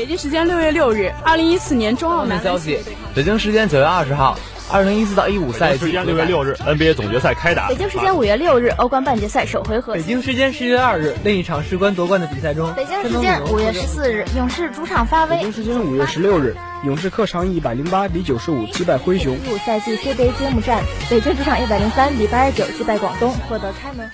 北京时间六月六日，二零一四年中澳男消息，北京时间九月二十号。二零一四到一五赛季，时间六月六日，NBA 总决赛开打。北京时间五月六日，欧冠半决赛首回合。北京时间十月二日，另一场事关夺冠的比赛中。北京时间五月十四日，勇士主场发威。北京时间五月十六日，勇士客场一百零八比九十五击败灰熊。一五赛季 CBA 揭幕战，北京主场一百零三比八十九击败广东，获得开门。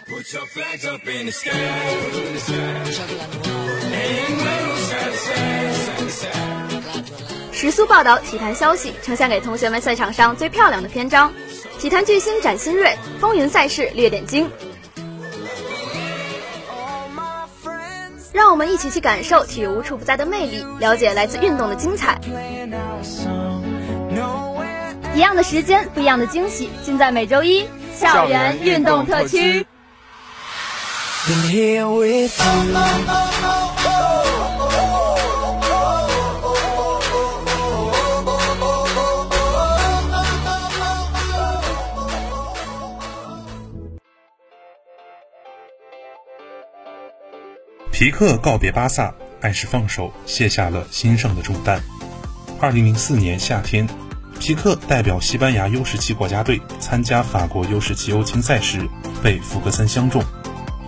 时速报道体坛消息，呈现给同学们赛场上最漂亮的篇章。体坛巨星展新锐，风云赛事略点睛。让我们一起去感受体育无处不在的魅力，了解来自运动的精彩。一样的时间，不一样的惊喜，尽在每周一校园运动特区。皮克告别巴萨，暗示放手，卸下了新生的重担。二零零四年夏天，皮克代表西班牙 U17 国家队参加法国 U17 欧青赛时，被福格森相中，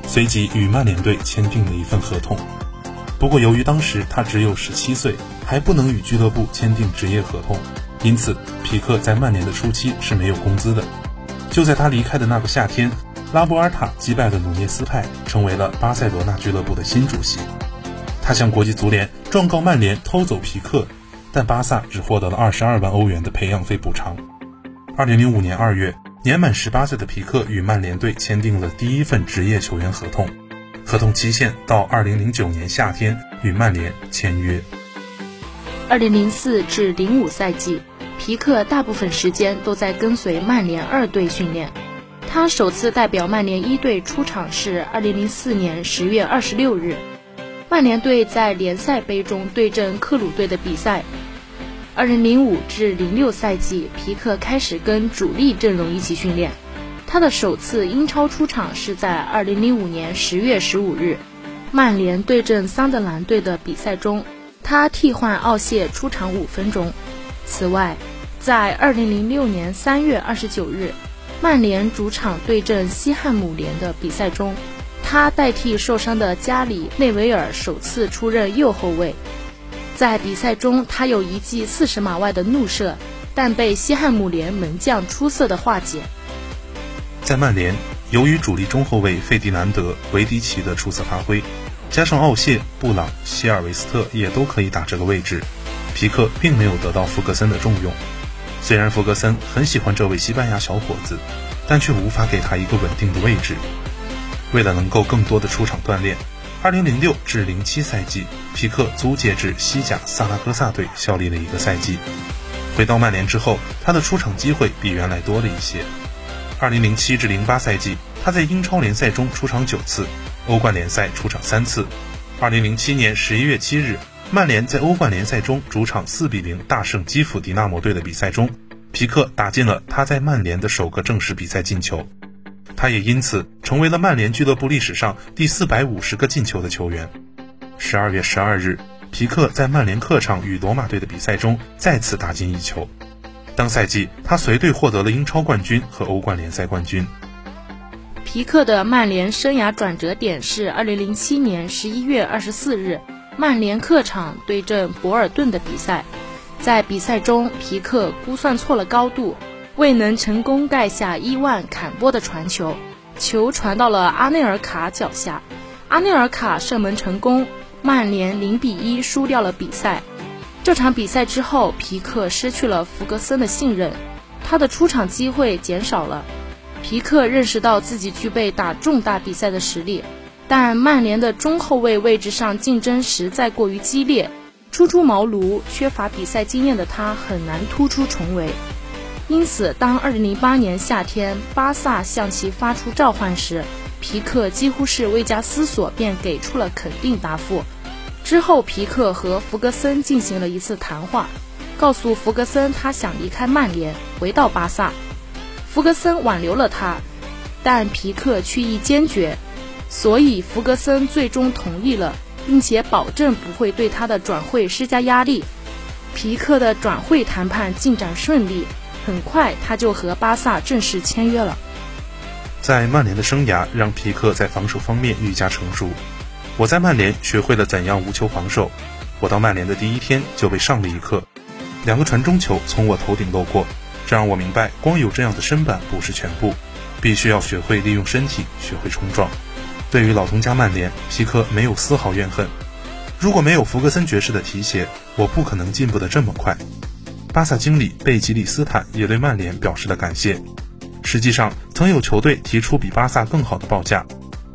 随即与曼联队签订了一份合同。不过，由于当时他只有十七岁，还不能与俱乐部签订职业合同，因此皮克在曼联的初期是没有工资的。就在他离开的那个夏天。拉波尔塔击败了努涅斯派，成为了巴塞罗那俱乐部的新主席。他向国际足联状告曼联偷走皮克，但巴萨只获得了二十二万欧元的培养费补偿。二零零五年二月，年满十八岁的皮克与曼联队签订了第一份职业球员合同，合同期限到二零零九年夏天，与曼联签约。二零零四至零五赛季，皮克大部分时间都在跟随曼联二队训练。他首次代表曼联一队出场是2004年10月26日，曼联队在联赛杯中对阵克鲁队的比赛。2005至06赛季，皮克开始跟主力阵容一起训练。他的首次英超出场是在2005年10月15日，曼联对阵桑德兰队的比赛中，他替换奥谢出场五分钟。此外，在2006年3月29日。曼联主场对阵西汉姆联的比赛中，他代替受伤的加里内维尔首次出任右后卫。在比赛中，他有一记四十码外的怒射，但被西汉姆联门将出色的化解。在曼联，由于主力中后卫费迪南德、维迪奇的出色发挥，加上奥谢、布朗、希尔维斯特也都可以打这个位置，皮克并没有得到福格森的重用。虽然弗格森很喜欢这位西班牙小伙子，但却无法给他一个稳定的位置。为了能够更多的出场锻炼，2006至07赛季，皮克租借至西甲萨拉戈萨队效力了一个赛季。回到曼联之后，他的出场机会比原来多了一些。2007至08赛季，他在英超联赛中出场九次，欧冠联赛出场三次。2007年11月7日。曼联在欧冠联赛中主场4比0大胜基辅迪纳摩队的比赛中，皮克打进了他在曼联的首个正式比赛进球，他也因此成为了曼联俱乐部历史上第四百五十个进球的球员。十二月十二日，皮克在曼联客场与罗马队的比赛中再次打进一球。当赛季，他随队获得了英超冠军和欧冠联赛冠军。皮克的曼联生涯转折点是二零零七年十一月二十四日。曼联客场对阵博尔顿的比赛，在比赛中，皮克估算错了高度，未能成功盖下伊万坎波的传球，球传到了阿内尔卡脚下，阿内尔卡射门成功，曼联零比一输掉了比赛。这场比赛之后，皮克失去了弗格森的信任，他的出场机会减少了。皮克认识到自己具备打重大比赛的实力。但曼联的中后卫位置上竞争实在过于激烈，初出茅庐、缺乏比赛经验的他很难突出重围。因此，当2008年夏天巴萨向其发出召唤时，皮克几乎是未加思索便给出了肯定答复。之后，皮克和弗格森进行了一次谈话，告诉弗格森他想离开曼联，回到巴萨。弗格森挽留了他，但皮克去意坚决。所以，弗格森最终同意了，并且保证不会对他的转会施加压力。皮克的转会谈判进展顺利，很快他就和巴萨正式签约了。在曼联的生涯让皮克在防守方面愈加成熟。我在曼联学会了怎样无球防守。我到曼联的第一天就被上了一课，两个传中球从我头顶漏过，这让我明白光有这样的身板不是全部，必须要学会利用身体，学会冲撞。对于老东家曼联，皮克没有丝毫怨恨。如果没有弗格森爵士的提携，我不可能进步得这么快。巴萨经理贝吉里斯坦也对曼联表示了感谢。实际上，曾有球队提出比巴萨更好的报价，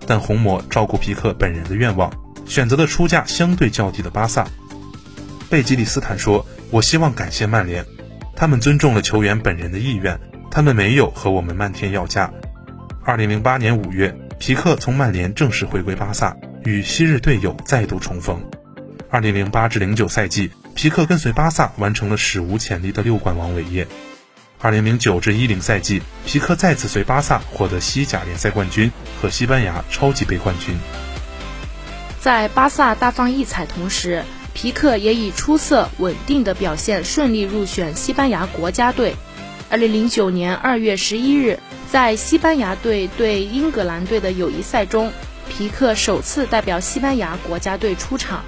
但红魔照顾皮克本人的愿望，选择了出价相对较低的巴萨。贝吉里斯坦说：“我希望感谢曼联，他们尊重了球员本人的意愿，他们没有和我们漫天要价。”二零零八年五月，皮克从曼联正式回归巴萨，与昔日队友再度重逢。二零零八至零九赛季，皮克跟随巴萨完成了史无前例的六冠王伟业。二零零九至一零赛季，皮克再次随巴萨获得西甲联赛冠军和西班牙超级杯冠军。在巴萨大放异彩同时，皮克也以出色稳定的表现顺利入选西班牙国家队。二零零九年二月十一日，在西班牙队对英格兰队的友谊赛中，皮克首次代表西班牙国家队出场。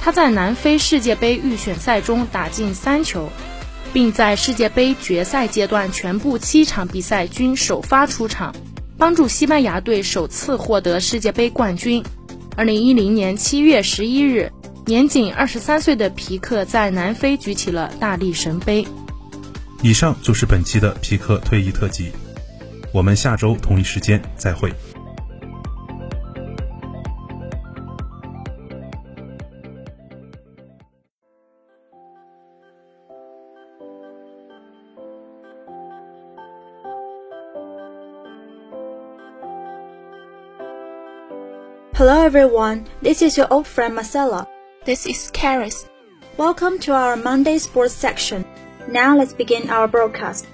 他在南非世界杯预选赛中打进三球，并在世界杯决赛阶段全部七场比赛均首发出场，帮助西班牙队首次获得世界杯冠军。二零一零年七月十一日，年仅二十三岁的皮克在南非举起了大力神杯。以上就是本期的皮克退役特辑，我们下周同一时间再会。Hello everyone, this is your old friend Marcella. This is Karis. Welcome to our Monday sports section. Now let's begin our broadcast.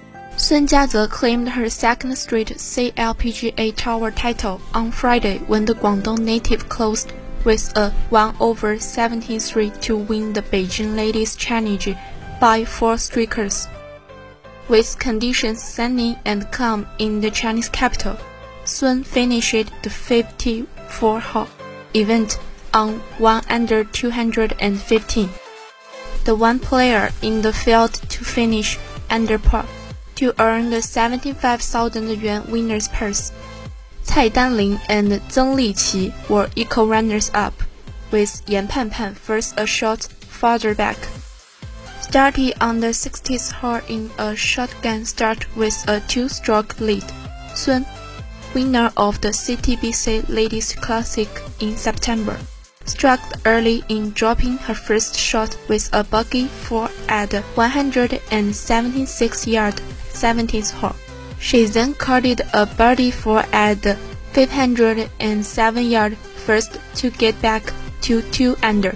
Sun Jiaze claimed her second straight CLPGA Tour title on Friday when the Guangdong native closed with a 1 over 73 to win the Beijing Ladies Challenge by four streakers. With conditions sunny and calm in the Chinese capital, Sun finished the 54 hole event on 1 under 215. The one player in the field to finish under par to earn the 75,000 yuan winner's purse. Cai Danling and Zheng Liqi were equal runners-up, with Yan Panpan first a shot farther back. Starting on the 60th hole in a shotgun start with a two-stroke lead, Sun winner of the CTBC Ladies Classic in September, struck early in dropping her first shot with a bogey for at 176 yard 17th hole. She then carded a birdie four at 507 yard first to get back to 2 under.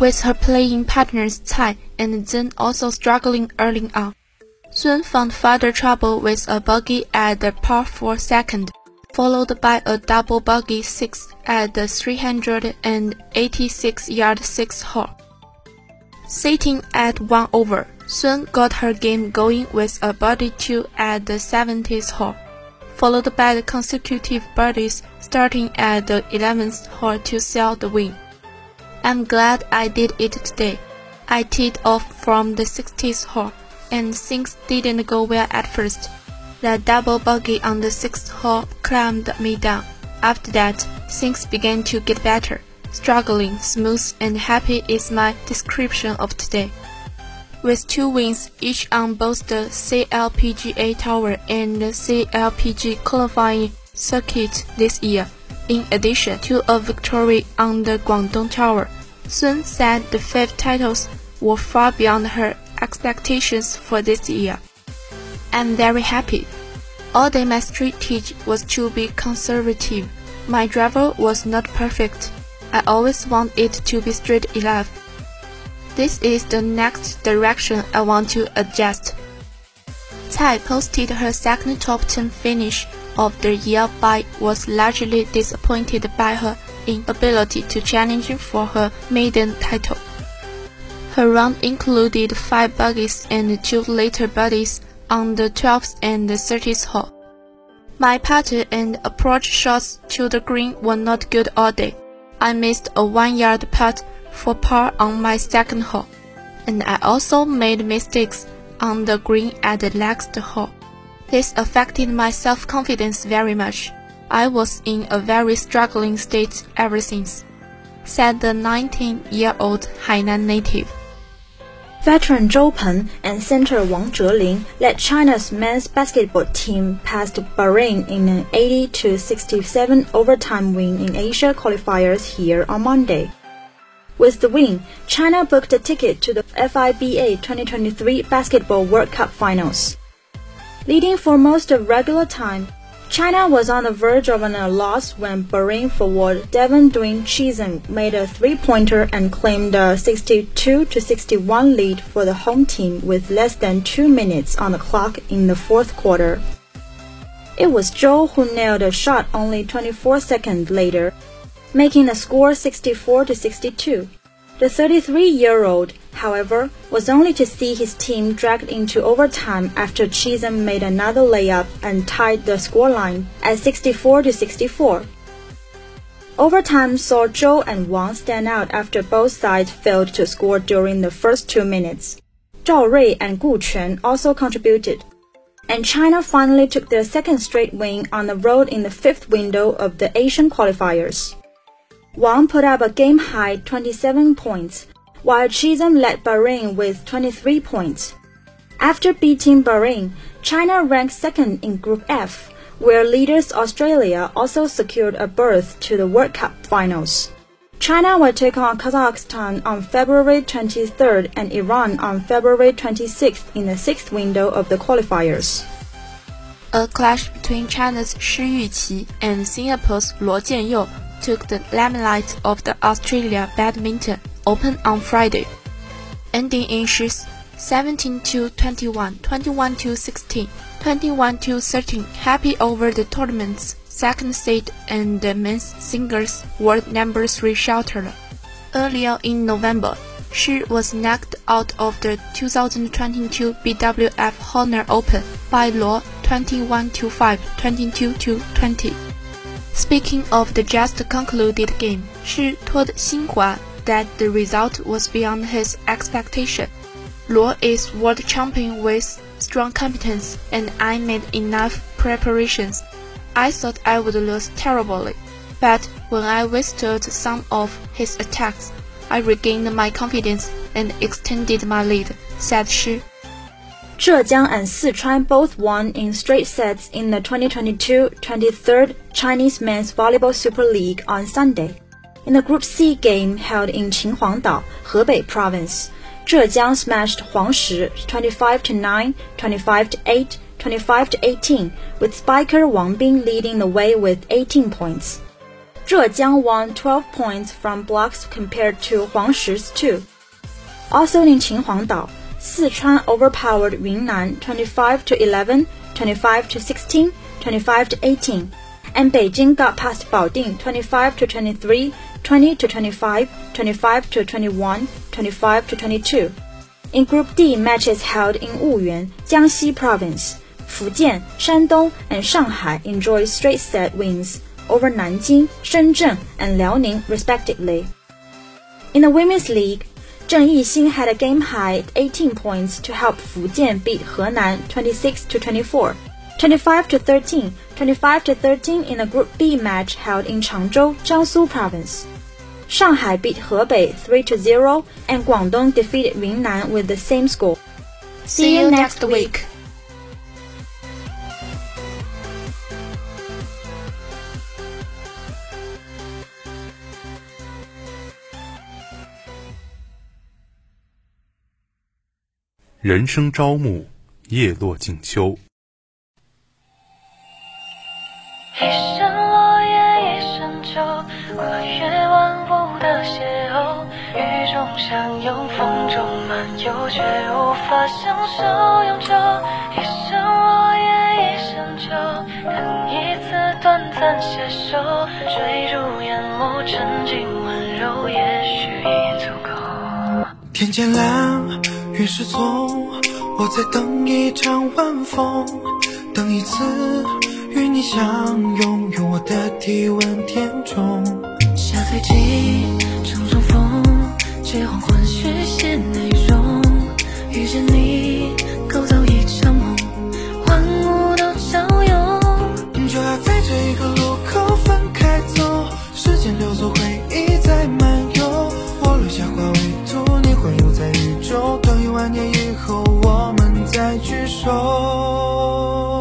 With her playing partners Tsai and then also struggling early on. Sun found further trouble with a bogey at the par 4 second, followed by a double bogey 6 at the 386 yard 6 hole. Sitting at 1 over, Sun got her game going with a birdie 2 at the 70th hole, followed by the consecutive birdies starting at the 11th hole to seal the win. I'm glad I did it today. I teed off from the 60th hole and things didn't go well at first. That double bogey on the sixth hole calmed me down. After that, things began to get better. Struggling, smooth, and happy is my description of today. With two wins each on both the CLPGA Tour and the CLPG qualifying circuit this year, in addition to a victory on the Guangdong Tower, Sun said the five titles were far beyond her expectations for this year. I'm very happy. All day my strategy was to be conservative. My driver was not perfect. I always want it to be straight enough. This is the next direction I want to adjust. Tsai posted her second top 10 finish of the year but was largely disappointed by her inability to challenge for her maiden title. Her round included five bogeys and two later birdies on the 12th and 30th hole. My putter and approach shots to the green were not good all day. I missed a one-yard putt for par on my second hole, and I also made mistakes on the green at the next hole. This affected my self-confidence very much. I was in a very struggling state ever since, said the 19-year-old Hainan native. Veteran Zhou Peng and center Wang Zheling led China's men's basketball team past Bahrain in an 80 67 overtime win in Asia qualifiers here on Monday. With the win, China booked a ticket to the FIBA 2023 Basketball World Cup Finals. Leading for most of regular time, China was on the verge of a uh, loss when Bahrain forward Devon Dwayne Chisholm made a three-pointer and claimed a 62-61 lead for the home team with less than two minutes on the clock in the fourth quarter. It was Zhou who nailed a shot only 24 seconds later, making the score 64 to 62. The 33-year-old, however, was only to see his team dragged into overtime after Chisholm made another layup and tied the scoreline at 64 to 64. Overtime saw Zhou and Wang stand out after both sides failed to score during the first two minutes. Zhao Rui and Gu Quan also contributed. And China finally took their second straight win on the road in the fifth window of the Asian qualifiers. Wang put up a game high 27 points, while Chisholm led Bahrain with 23 points. After beating Bahrain, China ranked second in Group F, where leaders Australia also secured a berth to the World Cup finals. China will take on Kazakhstan on February 23rd and Iran on February 26th in the sixth window of the qualifiers. A clash between China's Shi Yuqi and Singapore's Luo Jianyou took the limelight of the Australia Badminton Open on Friday, ending in Shi's 17 21, 21 16, 21 13, happy over the tournament's second seed and the men's singles world number 3 shelter. Earlier in November, Shi was knocked out of the 2022 BWF Honor Open by Luo 21 5, 22 20. Speaking of the just concluded game, Shi told Xinhua that the result was beyond his expectation. Luo is world champion with strong competence and I made enough preparations. I thought I would lose terribly, but when I withstood some of his attacks, I regained my confidence and extended my lead, said Shi. Zhejiang and Sichuan both won in straight sets in the 2022-23 Chinese Men's Volleyball Super League on Sunday. In the Group C game held in Qinhuangdao, Hebei Province, Zhejiang smashed Huangshi 25 to 9, 25 to 8, 25 to 18, with spiker Wang Bing leading the way with 18 points. Zhejiang won 12 points from blocks compared to Huangshi's 2. Also in Qinhuangdao, Sichuan overpowered Yunnan 25 to 11, 25 to 16, 25 to 18, and Beijing got past Baoding 25 to 23, 20 to 25, 25 to 21, 25 to 22. In Group D, matches held in Wuyuan, Jiangxi Province, Fujian, Shandong, and Shanghai enjoyed straight set wins over Nanjing, Shenzhen, and Liaoning respectively. In the Women's League, Zheng Yixin had a game high 18 points to help Fujian beat Henan 26 to 24, 25 to 13, 25 to 13 in a Group B match held in Changzhou, Jiangsu Province. Shanghai beat Hebei 3 to 0, and Guangdong defeated Yunnan with the same score. See you next week. 人生朝暮，叶落静秋。一声落叶，一声秋，跨越万物的邂逅，雨中相拥，风中漫游，却无法相守永久。一声落叶，一声秋，等一次。短暂携手，坠入眼眸，沉浸温柔，也许已足够。天渐亮，云是从，我在等一场晚风，等一次与你相拥，用我的体温填充。下飞机，乘上风，借黄昏续写内容，遇见你，构造一场梦，万物都相拥。就要在这个路口分开走，时间流走，回忆在漫游。我留下花为土，你环游在宇宙。万年以后，我们再聚首。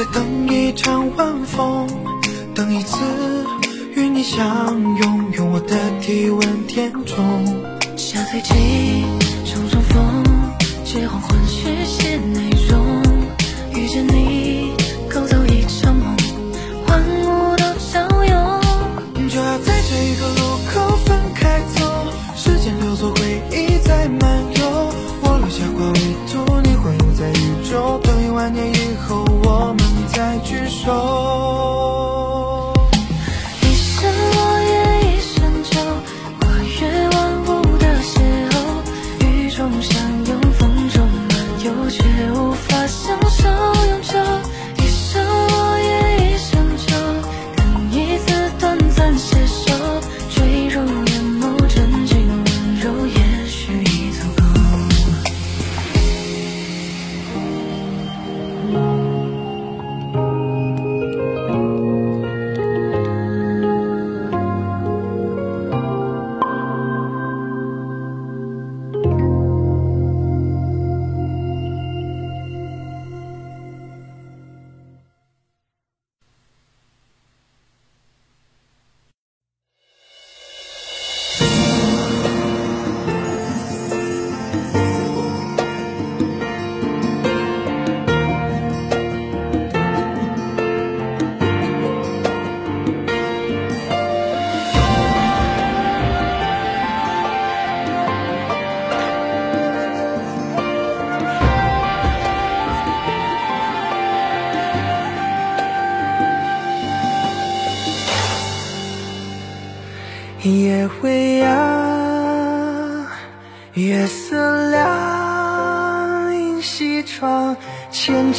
再等一场晚风，等一次与你相拥，用我的体温填充。下飞机，乘上风，借黄昏续写内容，遇见你，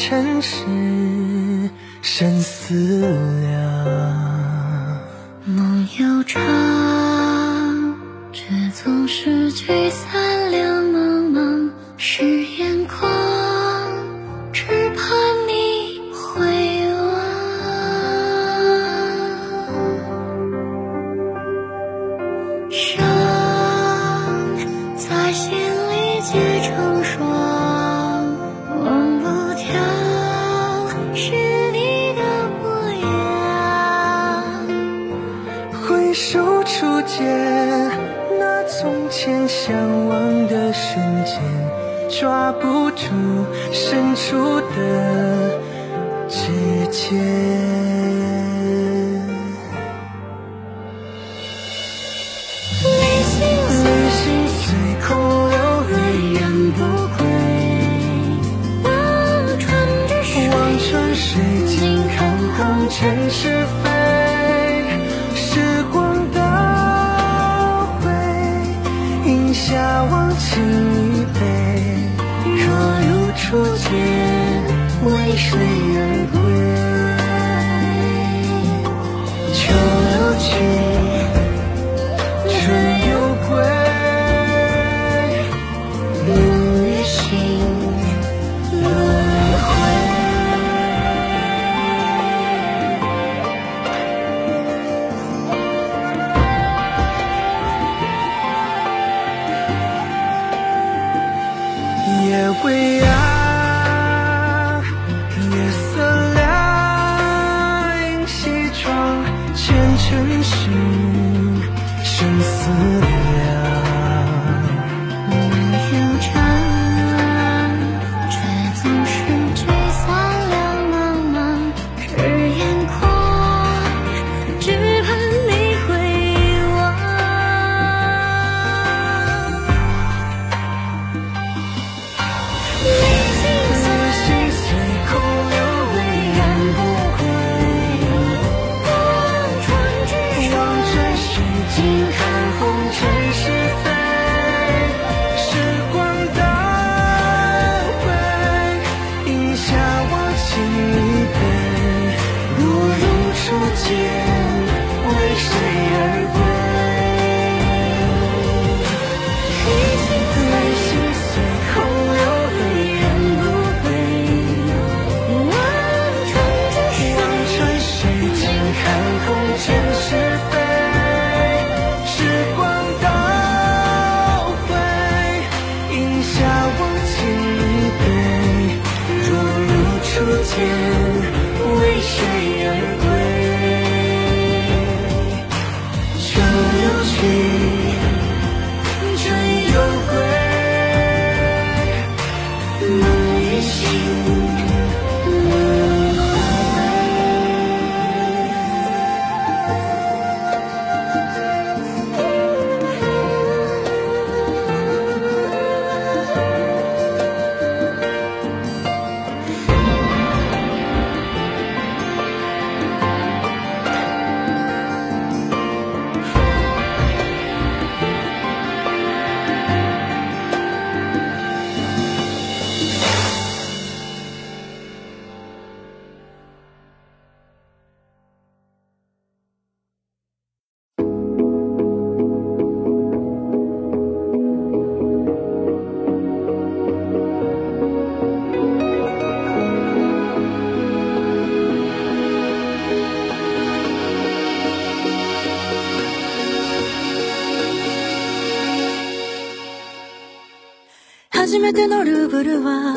尘世深思量。梦悠长，谁尽看红尘是非，时光倒回，饮下忘情一杯。若如初见，为谁而归てのルーブルは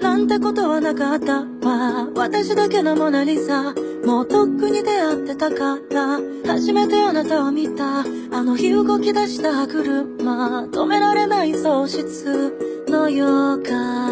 なんてことはなかった。わ私だけのモナリザ。もうとっくに出会ってたから。初めてあなたを見た。あの日動き出した車。止められない喪失の予感。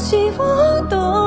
希望多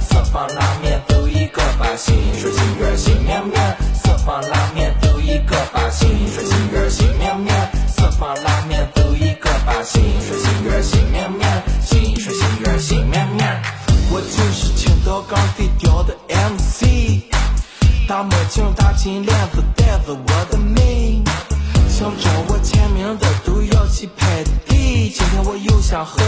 四方拉面都一个把心，说心肝心绵绵。四方拉面都一个把心，说心肝心绵绵。四方拉面都一个把心，说心肝心绵绵。心说心肝心绵绵，我就是青岛港地调的 MC，大墨镜、大金链子、带着，我的妹，想找我签名的都要去排队。今天我又想喝。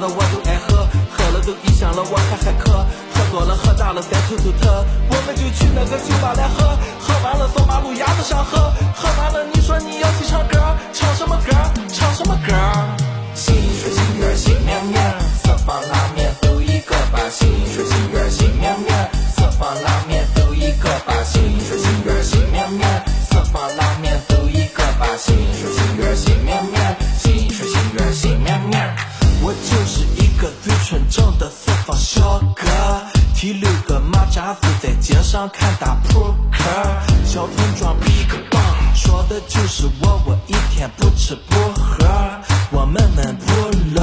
的、我都爱喝。喝了都一箱了，我还还渴。喝多了，喝大了再吐吐特。我们就去那个酒吧来喝，喝完了扫马路牙子上喝。喝完了你说你要去唱歌，想看打扑克，小村庄 Big Bang，说的就是我，我一天不吃不喝，我闷闷不乐。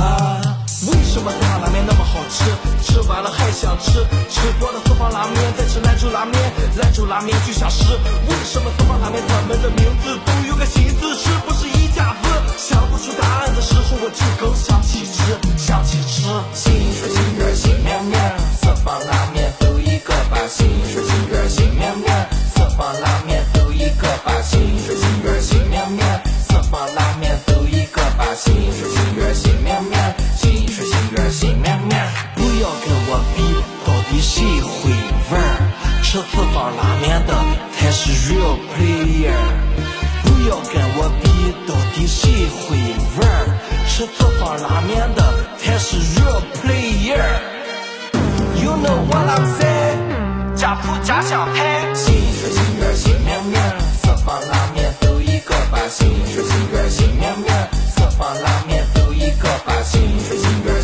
为什么四方拉面那么好吃？吃完了还想吃，吃多了四方拉面，再吃兰州拉面，兰州拉面就想吃。为什么四方拉面他们的名字到底谁会玩儿？吃四方拉面的才是 real player。不要跟我比，到底谁会玩儿？吃四方拉面的才是 real player。You know what I'm saying？家谱家乡牌，新水新月新面面，四方拉面都一个吧。新水新月新面面，四方拉面都一个吧。新水新月